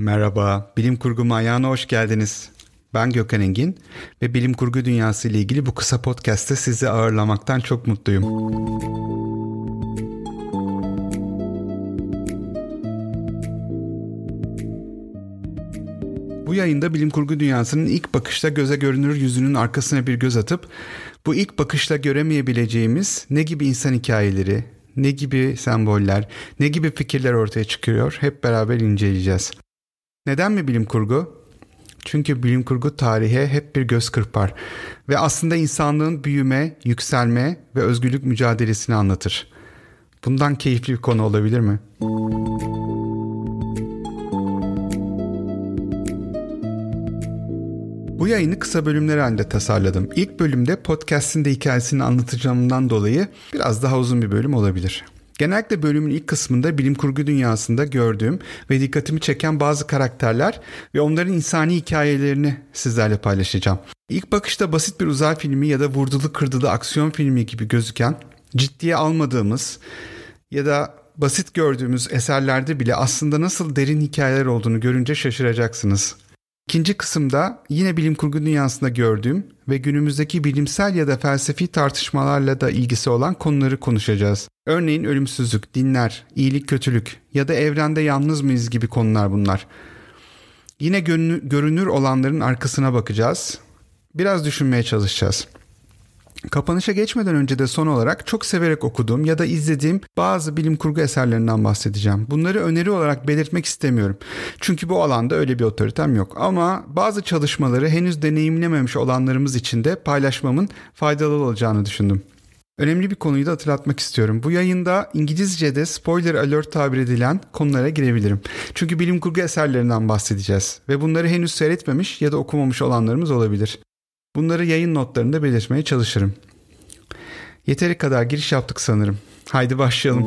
Merhaba, Bilim Kurgu Manyağı'na hoş geldiniz. Ben Gökhan Engin ve bilim kurgu dünyası ile ilgili bu kısa podcast'te sizi ağırlamaktan çok mutluyum. Bu yayında bilim kurgu dünyasının ilk bakışta göze görünür yüzünün arkasına bir göz atıp bu ilk bakışla göremeyebileceğimiz ne gibi insan hikayeleri, ne gibi semboller, ne gibi fikirler ortaya çıkıyor hep beraber inceleyeceğiz. Neden mi bilim kurgu? Çünkü bilim kurgu tarihe hep bir göz kırpar ve aslında insanlığın büyüme, yükselme ve özgürlük mücadelesini anlatır. Bundan keyifli bir konu olabilir mi? Bu yayını kısa bölümler halinde tasarladım. İlk bölümde podcast'in de hikayesini anlatacağımdan dolayı biraz daha uzun bir bölüm olabilir. Genellikle bölümün ilk kısmında bilim kurgu dünyasında gördüğüm ve dikkatimi çeken bazı karakterler ve onların insani hikayelerini sizlerle paylaşacağım. İlk bakışta basit bir uzay filmi ya da vurdulu kırdılı aksiyon filmi gibi gözüken, ciddiye almadığımız ya da basit gördüğümüz eserlerde bile aslında nasıl derin hikayeler olduğunu görünce şaşıracaksınız. İkinci kısımda yine bilim kurgu dünyasında gördüğüm ve günümüzdeki bilimsel ya da felsefi tartışmalarla da ilgisi olan konuları konuşacağız. Örneğin ölümsüzlük, dinler, iyilik kötülük ya da evrende yalnız mıyız gibi konular bunlar. Yine görünür olanların arkasına bakacağız. Biraz düşünmeye çalışacağız. Kapanışa geçmeden önce de son olarak çok severek okuduğum ya da izlediğim bazı bilim kurgu eserlerinden bahsedeceğim. Bunları öneri olarak belirtmek istemiyorum. Çünkü bu alanda öyle bir otoritem yok. Ama bazı çalışmaları henüz deneyimlememiş olanlarımız için de paylaşmamın faydalı olacağını düşündüm. Önemli bir konuyu da hatırlatmak istiyorum. Bu yayında İngilizce'de spoiler alert tabir edilen konulara girebilirim. Çünkü bilim kurgu eserlerinden bahsedeceğiz ve bunları henüz seyretmemiş ya da okumamış olanlarımız olabilir. Bunları yayın notlarında belirtmeye çalışırım. Yeteri kadar giriş yaptık sanırım. Haydi başlayalım.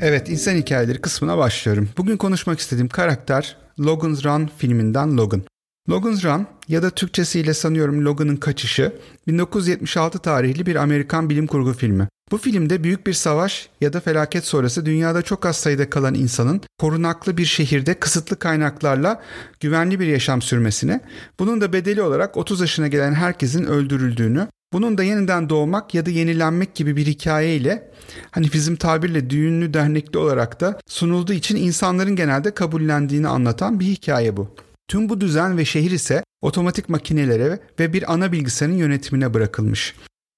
Evet, insan hikayeleri kısmına başlıyorum. Bugün konuşmak istediğim karakter Logan's Run filminden Logan. Logan's Run ya da Türkçesiyle sanıyorum Logan'ın Kaçışı 1976 tarihli bir Amerikan bilim kurgu filmi. Bu filmde büyük bir savaş ya da felaket sonrası dünyada çok az sayıda kalan insanın korunaklı bir şehirde kısıtlı kaynaklarla güvenli bir yaşam sürmesini, bunun da bedeli olarak 30 yaşına gelen herkesin öldürüldüğünü, bunun da yeniden doğmak ya da yenilenmek gibi bir hikayeyle hani bizim tabirle düğünlü dernekli olarak da sunulduğu için insanların genelde kabullendiğini anlatan bir hikaye bu. Tüm bu düzen ve şehir ise otomatik makinelere ve bir ana bilgisayarın yönetimine bırakılmış.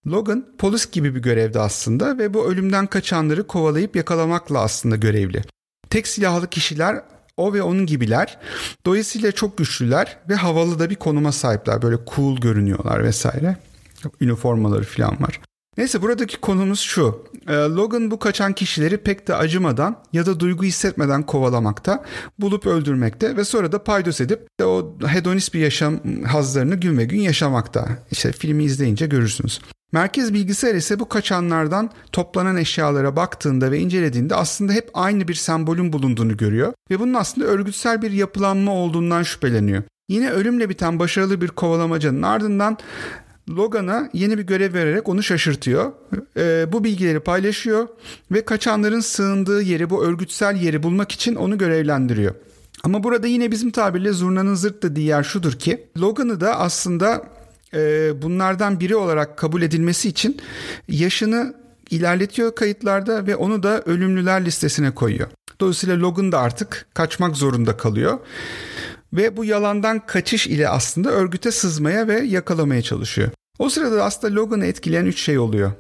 Logan polis gibi bir görevde aslında ve bu ölümden kaçanları kovalayıp yakalamakla aslında görevli. Tek silahlı kişiler o ve onun gibiler. Dolayısıyla çok güçlüler ve havalı da bir konuma sahipler. Böyle cool görünüyorlar vesaire. Üniformaları falan var. Neyse buradaki konumuz şu. Ee, Logan bu kaçan kişileri pek de acımadan ya da duygu hissetmeden kovalamakta, bulup öldürmekte ve sonra da paydos edip de o hedonist bir yaşam hazlarını gün ve gün yaşamakta. İşte filmi izleyince görürsünüz. Merkez bilgisayar ise bu kaçanlardan toplanan eşyalara baktığında ve incelediğinde aslında hep aynı bir sembolün bulunduğunu görüyor ve bunun aslında örgütsel bir yapılanma olduğundan şüpheleniyor. Yine ölümle biten başarılı bir kovalamacanın ardından Logan'a yeni bir görev vererek onu şaşırtıyor. E, bu bilgileri paylaşıyor ve kaçanların sığındığı yeri, bu örgütsel yeri bulmak için onu görevlendiriyor. Ama burada yine bizim tabirle zurnanın zırt dediği yer şudur ki Logan'ı da aslında e, bunlardan biri olarak kabul edilmesi için yaşını ilerletiyor kayıtlarda ve onu da ölümlüler listesine koyuyor. Dolayısıyla Logan da artık kaçmak zorunda kalıyor. Ve bu yalandan kaçış ile aslında örgüte sızmaya ve yakalamaya çalışıyor. O sırada aslında Logan'ı etkileyen üç şey oluyor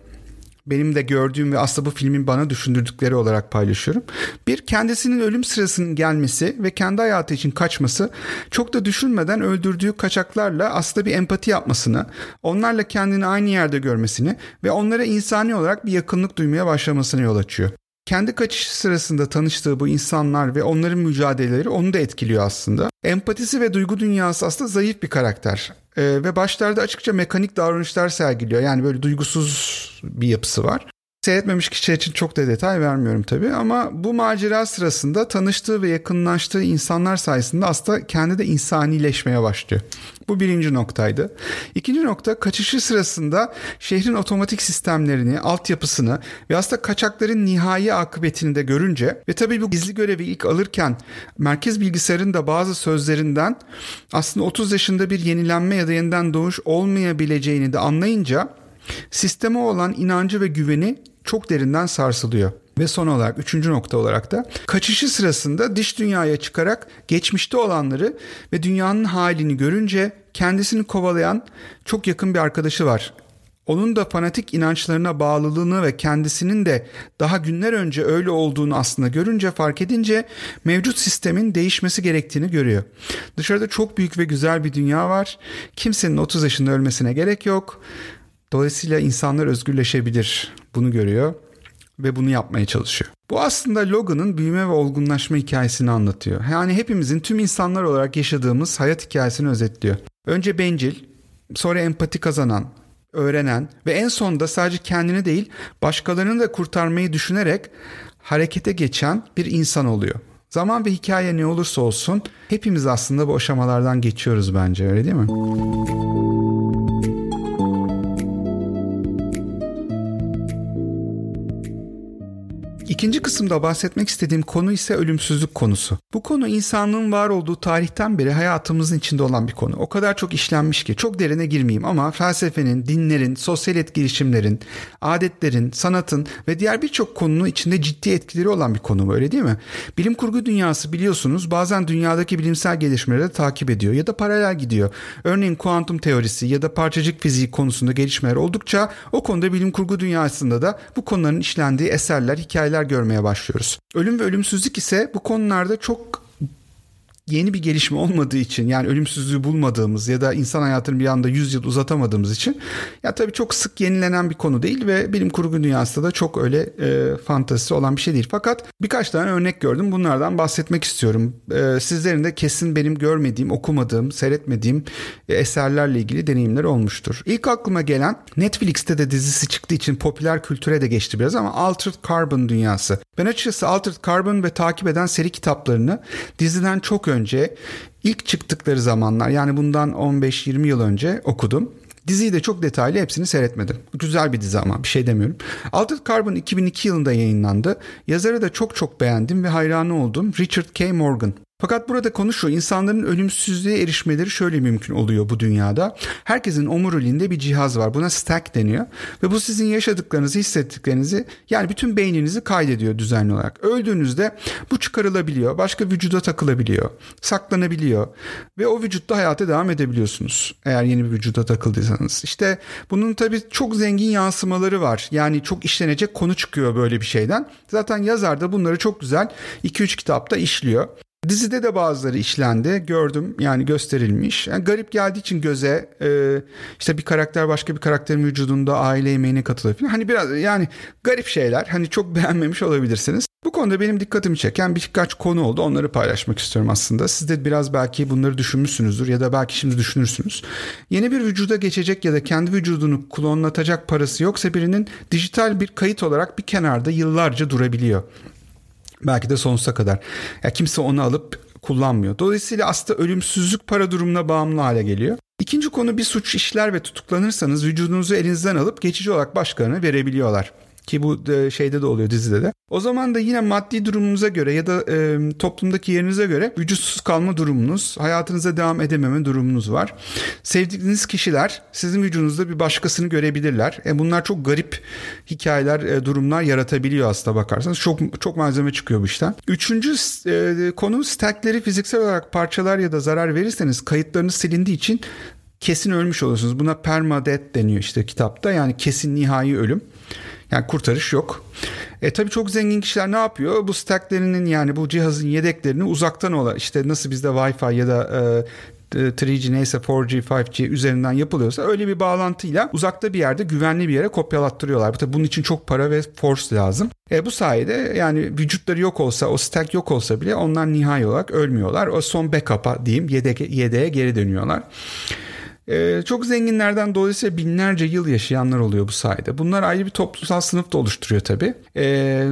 benim de gördüğüm ve aslında bu filmin bana düşündürdükleri olarak paylaşıyorum. Bir kendisinin ölüm sırasının gelmesi ve kendi hayatı için kaçması çok da düşünmeden öldürdüğü kaçaklarla aslında bir empati yapmasını, onlarla kendini aynı yerde görmesini ve onlara insani olarak bir yakınlık duymaya başlamasına yol açıyor. Kendi kaçış sırasında tanıştığı bu insanlar ve onların mücadeleleri onu da etkiliyor aslında. Empatisi ve duygu dünyası aslında zayıf bir karakter. Ee, ve başlarda açıkça mekanik davranışlar sergiliyor. Yani böyle duygusuz bir yapısı var. Seyretmemiş kişiler için çok da detay vermiyorum tabii ama bu macera sırasında tanıştığı ve yakınlaştığı insanlar sayesinde aslında kendi de insanileşmeye başlıyor. Bu birinci noktaydı. İkinci nokta kaçışı sırasında şehrin otomatik sistemlerini, altyapısını ve aslında kaçakların nihai akıbetini de görünce ve tabii bu gizli görevi ilk alırken merkez bilgisayarın da bazı sözlerinden aslında 30 yaşında bir yenilenme ya da yeniden doğuş olmayabileceğini de anlayınca sisteme olan inancı ve güveni çok derinden sarsılıyor. Ve son olarak üçüncü nokta olarak da kaçışı sırasında dış dünyaya çıkarak geçmişte olanları ve dünyanın halini görünce kendisini kovalayan çok yakın bir arkadaşı var. Onun da fanatik inançlarına bağlılığını ve kendisinin de daha günler önce öyle olduğunu aslında görünce fark edince mevcut sistemin değişmesi gerektiğini görüyor. Dışarıda çok büyük ve güzel bir dünya var. Kimsenin 30 yaşında ölmesine gerek yok. Dolayısıyla insanlar özgürleşebilir. Bunu görüyor ve bunu yapmaya çalışıyor. Bu aslında Logan'ın büyüme ve olgunlaşma hikayesini anlatıyor. Yani hepimizin tüm insanlar olarak yaşadığımız hayat hikayesini özetliyor. Önce bencil, sonra empati kazanan, öğrenen ve en sonunda sadece kendini değil başkalarını da kurtarmayı düşünerek harekete geçen bir insan oluyor. Zaman ve hikaye ne olursa olsun hepimiz aslında bu aşamalardan geçiyoruz bence öyle değil mi? İkinci kısımda bahsetmek istediğim konu ise ölümsüzlük konusu. Bu konu insanlığın var olduğu tarihten beri hayatımızın içinde olan bir konu. O kadar çok işlenmiş ki çok derine girmeyeyim ama felsefenin, dinlerin, sosyal etkileşimlerin, adetlerin, sanatın ve diğer birçok konunun içinde ciddi etkileri olan bir konu öyle değil mi? Bilim kurgu dünyası biliyorsunuz bazen dünyadaki bilimsel gelişmeleri de takip ediyor ya da paralel gidiyor. Örneğin kuantum teorisi ya da parçacık fiziği konusunda gelişmeler oldukça o konuda bilim kurgu dünyasında da bu konuların işlendiği eserler, hikayeler görmeye başlıyoruz. Ölüm ve ölümsüzlük ise bu konularda çok yeni bir gelişme olmadığı için yani ölümsüzlüğü bulmadığımız ya da insan hayatını bir anda 100 yıl uzatamadığımız için ya tabii çok sık yenilenen bir konu değil ve bilim kurgu dünyasında da çok öyle e, fantazisi olan bir şey değil. Fakat birkaç tane örnek gördüm. Bunlardan bahsetmek istiyorum. E, sizlerin de kesin benim görmediğim, okumadığım, seyretmediğim e, eserlerle ilgili deneyimler olmuştur. İlk aklıma gelen Netflix'te de dizisi çıktığı için popüler kültüre de geçti biraz ama Altered Carbon dünyası. Ben açıkçası Altered Carbon ve takip eden seri kitaplarını diziden çok önce ilk çıktıkları zamanlar yani bundan 15-20 yıl önce okudum. Diziyi de çok detaylı hepsini seyretmedim. Güzel bir dizi ama bir şey demiyorum. Altered Carbon 2002 yılında yayınlandı. Yazarı da çok çok beğendim ve hayranı oldum. Richard K. Morgan. Fakat burada konu şu insanların ölümsüzlüğe erişmeleri şöyle mümkün oluyor bu dünyada. Herkesin omuriliğinde bir cihaz var. Buna stack deniyor. Ve bu sizin yaşadıklarınızı, hissettiklerinizi yani bütün beyninizi kaydediyor düzenli olarak. Öldüğünüzde bu çıkarılabiliyor. Başka vücuda takılabiliyor. Saklanabiliyor. Ve o vücutta hayata devam edebiliyorsunuz. Eğer yeni bir vücuda takıldıysanız. İşte bunun tabii çok zengin yansımaları var. Yani çok işlenecek konu çıkıyor böyle bir şeyden. Zaten yazar da bunları çok güzel 2-3 kitapta işliyor. Dizide de bazıları işlendi. Gördüm yani gösterilmiş. Yani garip geldiği için göze e, işte bir karakter başka bir karakterin vücudunda aile yemeğine katılıyor falan. Hani biraz yani garip şeyler. Hani çok beğenmemiş olabilirsiniz. Bu konuda benim dikkatimi çeken birkaç konu oldu. Onları paylaşmak istiyorum aslında. Siz de biraz belki bunları düşünmüşsünüzdür ya da belki şimdi düşünürsünüz. Yeni bir vücuda geçecek ya da kendi vücudunu klonlatacak parası yoksa birinin dijital bir kayıt olarak bir kenarda yıllarca durabiliyor. Belki de sonsuza kadar. Ya kimse onu alıp kullanmıyor. Dolayısıyla aslında ölümsüzlük para durumuna bağımlı hale geliyor. İkinci konu bir suç işler ve tutuklanırsanız vücudunuzu elinizden alıp geçici olarak başkalarına verebiliyorlar. Ki bu şeyde de oluyor dizide de. O zaman da yine maddi durumunuza göre ya da e, toplumdaki yerinize göre vücutsuz kalma durumunuz, hayatınıza devam edememe durumunuz var. Sevdiğiniz kişiler sizin vücudunuzda bir başkasını görebilirler. E, bunlar çok garip hikayeler, e, durumlar yaratabiliyor aslında bakarsanız. Çok çok malzeme çıkıyor bu işten. Üçüncü e, konu stackleri fiziksel olarak parçalar ya da zarar verirseniz kayıtlarınız silindiği için kesin ölmüş olursunuz. Buna permadeath deniyor işte kitapta. Yani kesin nihai ölüm. Yani kurtarış yok. E tabii çok zengin kişiler ne yapıyor? Bu stacklerinin yani bu cihazın yedeklerini uzaktan olan işte nasıl bizde Wi-Fi ya da e, 3G neyse 4G, 5G üzerinden yapılıyorsa öyle bir bağlantıyla uzakta bir yerde güvenli bir yere kopyalattırıyorlar. Tabii bunun için çok para ve force lazım. E bu sayede yani vücutları yok olsa o stack yok olsa bile onlar nihai olarak ölmüyorlar. O son backup'a diyeyim yedek, yedeğe geri dönüyorlar. Ee, çok zenginlerden dolayısıyla binlerce yıl yaşayanlar oluyor bu sayede. Bunlar ayrı bir toplumsal sınıf da oluşturuyor tabii. Ee,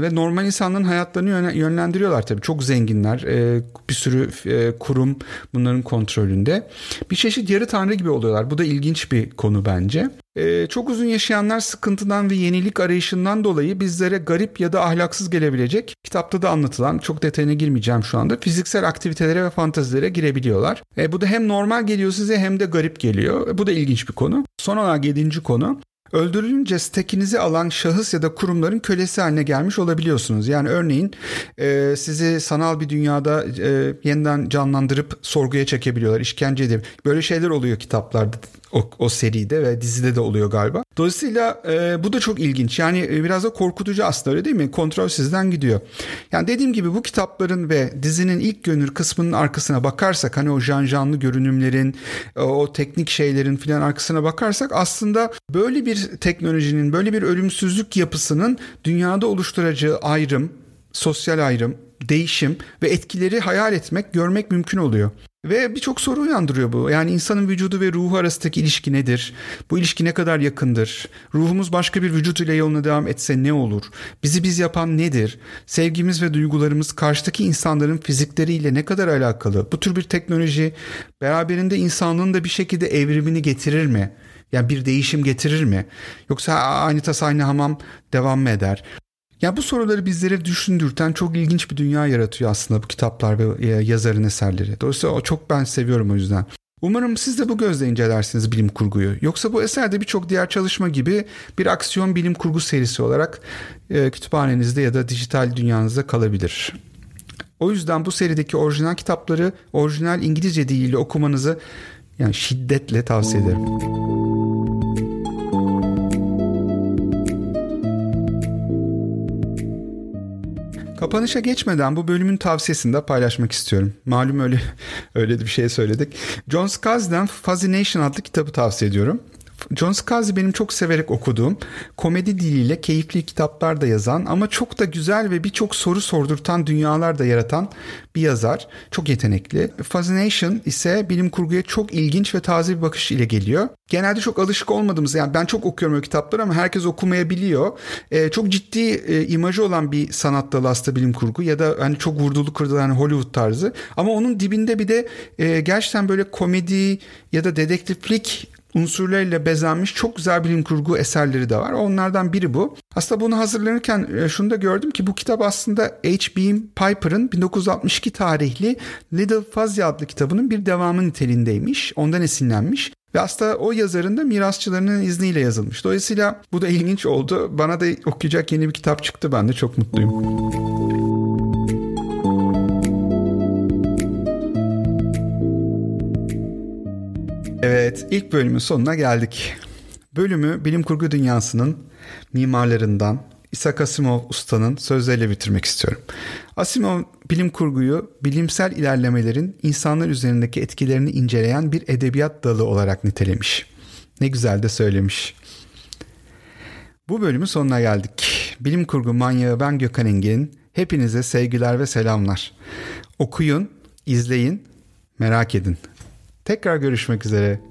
ve normal insanların hayatlarını yönlendiriyorlar tabii. Çok zenginler. Ee, bir sürü e, kurum bunların kontrolünde. Bir çeşit yarı tanrı gibi oluyorlar. Bu da ilginç bir konu bence. Ee, çok uzun yaşayanlar sıkıntıdan ve yenilik arayışından dolayı bizlere garip ya da ahlaksız gelebilecek kitapta da anlatılan çok detayına girmeyeceğim şu anda fiziksel aktivitelere ve fantazilere girebiliyorlar. E, bu da hem normal geliyor size hem de garip geliyor. E, bu da ilginç bir konu. Son olarak yedinci konu Öldürülünce stekinizi alan şahıs ya da kurumların kölesi haline gelmiş olabiliyorsunuz. Yani örneğin e, sizi sanal bir dünyada e, yeniden canlandırıp sorguya çekebiliyorlar, işkence edip böyle şeyler oluyor kitaplarda o, o seride ve dizide de oluyor galiba. Dolayısıyla e, bu da çok ilginç. Yani e, biraz da korkutucu aslında öyle değil mi? Kontrol sizden gidiyor. Yani dediğim gibi bu kitapların ve dizinin ilk gönül kısmının arkasına bakarsak hani o janjanlı görünümlerin, o, o teknik şeylerin filan arkasına bakarsak aslında böyle bir teknolojinin, böyle bir ölümsüzlük yapısının dünyada oluşturacağı ayrım, sosyal ayrım, değişim ve etkileri hayal etmek, görmek mümkün oluyor. Ve birçok soru uyandırıyor bu. Yani insanın vücudu ve ruhu arasındaki ilişki nedir? Bu ilişki ne kadar yakındır? Ruhumuz başka bir vücut ile yoluna devam etse ne olur? Bizi biz yapan nedir? Sevgimiz ve duygularımız karşıdaki insanların fizikleriyle ne kadar alakalı? Bu tür bir teknoloji beraberinde insanlığın da bir şekilde evrimini getirir mi? Yani bir değişim getirir mi? Yoksa aynı tas aynı hamam devam mı eder? Ya bu soruları bizlere düşündürten çok ilginç bir dünya yaratıyor aslında bu kitaplar ve e, yazarın eserleri. Dolayısıyla çok ben seviyorum o yüzden. Umarım siz de bu gözle incelersiniz bilim kurguyu. Yoksa bu eser de birçok diğer çalışma gibi bir aksiyon bilim kurgu serisi olarak e, kütüphanenizde ya da dijital dünyanızda kalabilir. O yüzden bu serideki orijinal kitapları orijinal İngilizce diliyle okumanızı yani şiddetle tavsiye ederim. Kapanışa geçmeden bu bölümün tavsiyesini de paylaşmak istiyorum. Malum öyle öyle bir şey söyledik. John Scalzi'den Fascination adlı kitabı tavsiye ediyorum. John Scalzi benim çok severek okuduğum, komedi diliyle keyifli kitaplar da yazan ama çok da güzel ve birçok soru sordurtan dünyalar da yaratan bir yazar. Çok yetenekli. Fascination ise bilim kurguya çok ilginç ve taze bir bakış ile geliyor. Genelde çok alışık olmadığımız yani ben çok okuyorum o kitapları ama herkes okumayabiliyor. Ee, çok ciddi e, imajı olan bir sanat dalı aslında bilim kurgu ya da hani çok vurdulu kırdılı hani Hollywood tarzı. Ama onun dibinde bir de e, gerçekten böyle komedi ya da dedektiflik unsurlarıyla bezenmiş çok güzel bilim kurgu eserleri de var. Onlardan biri bu. Aslında bunu hazırlanırken e, şunu da gördüm ki bu kitap aslında H.B. Piper'ın 1962 tarihli Little Fuzzy adlı kitabının bir devamı niteliğindeymiş. Ondan esinlenmiş. Ve aslında o yazarın da mirasçılarının izniyle yazılmış. Dolayısıyla bu da ilginç oldu. Bana da okuyacak yeni bir kitap çıktı. Ben de çok mutluyum. Evet, ilk bölümün sonuna geldik. Bölümü bilim kurgu dünyasının mimarlarından Isaac Asimov ustanın sözleriyle bitirmek istiyorum. Asimov bilim kurguyu bilimsel ilerlemelerin insanlar üzerindeki etkilerini inceleyen bir edebiyat dalı olarak nitelemiş. Ne güzel de söylemiş. Bu bölümün sonuna geldik. Bilim kurgu manyağı ben Gökhan Engin. Hepinize sevgiler ve selamlar. Okuyun, izleyin, merak edin. Tekrar görüşmek üzere.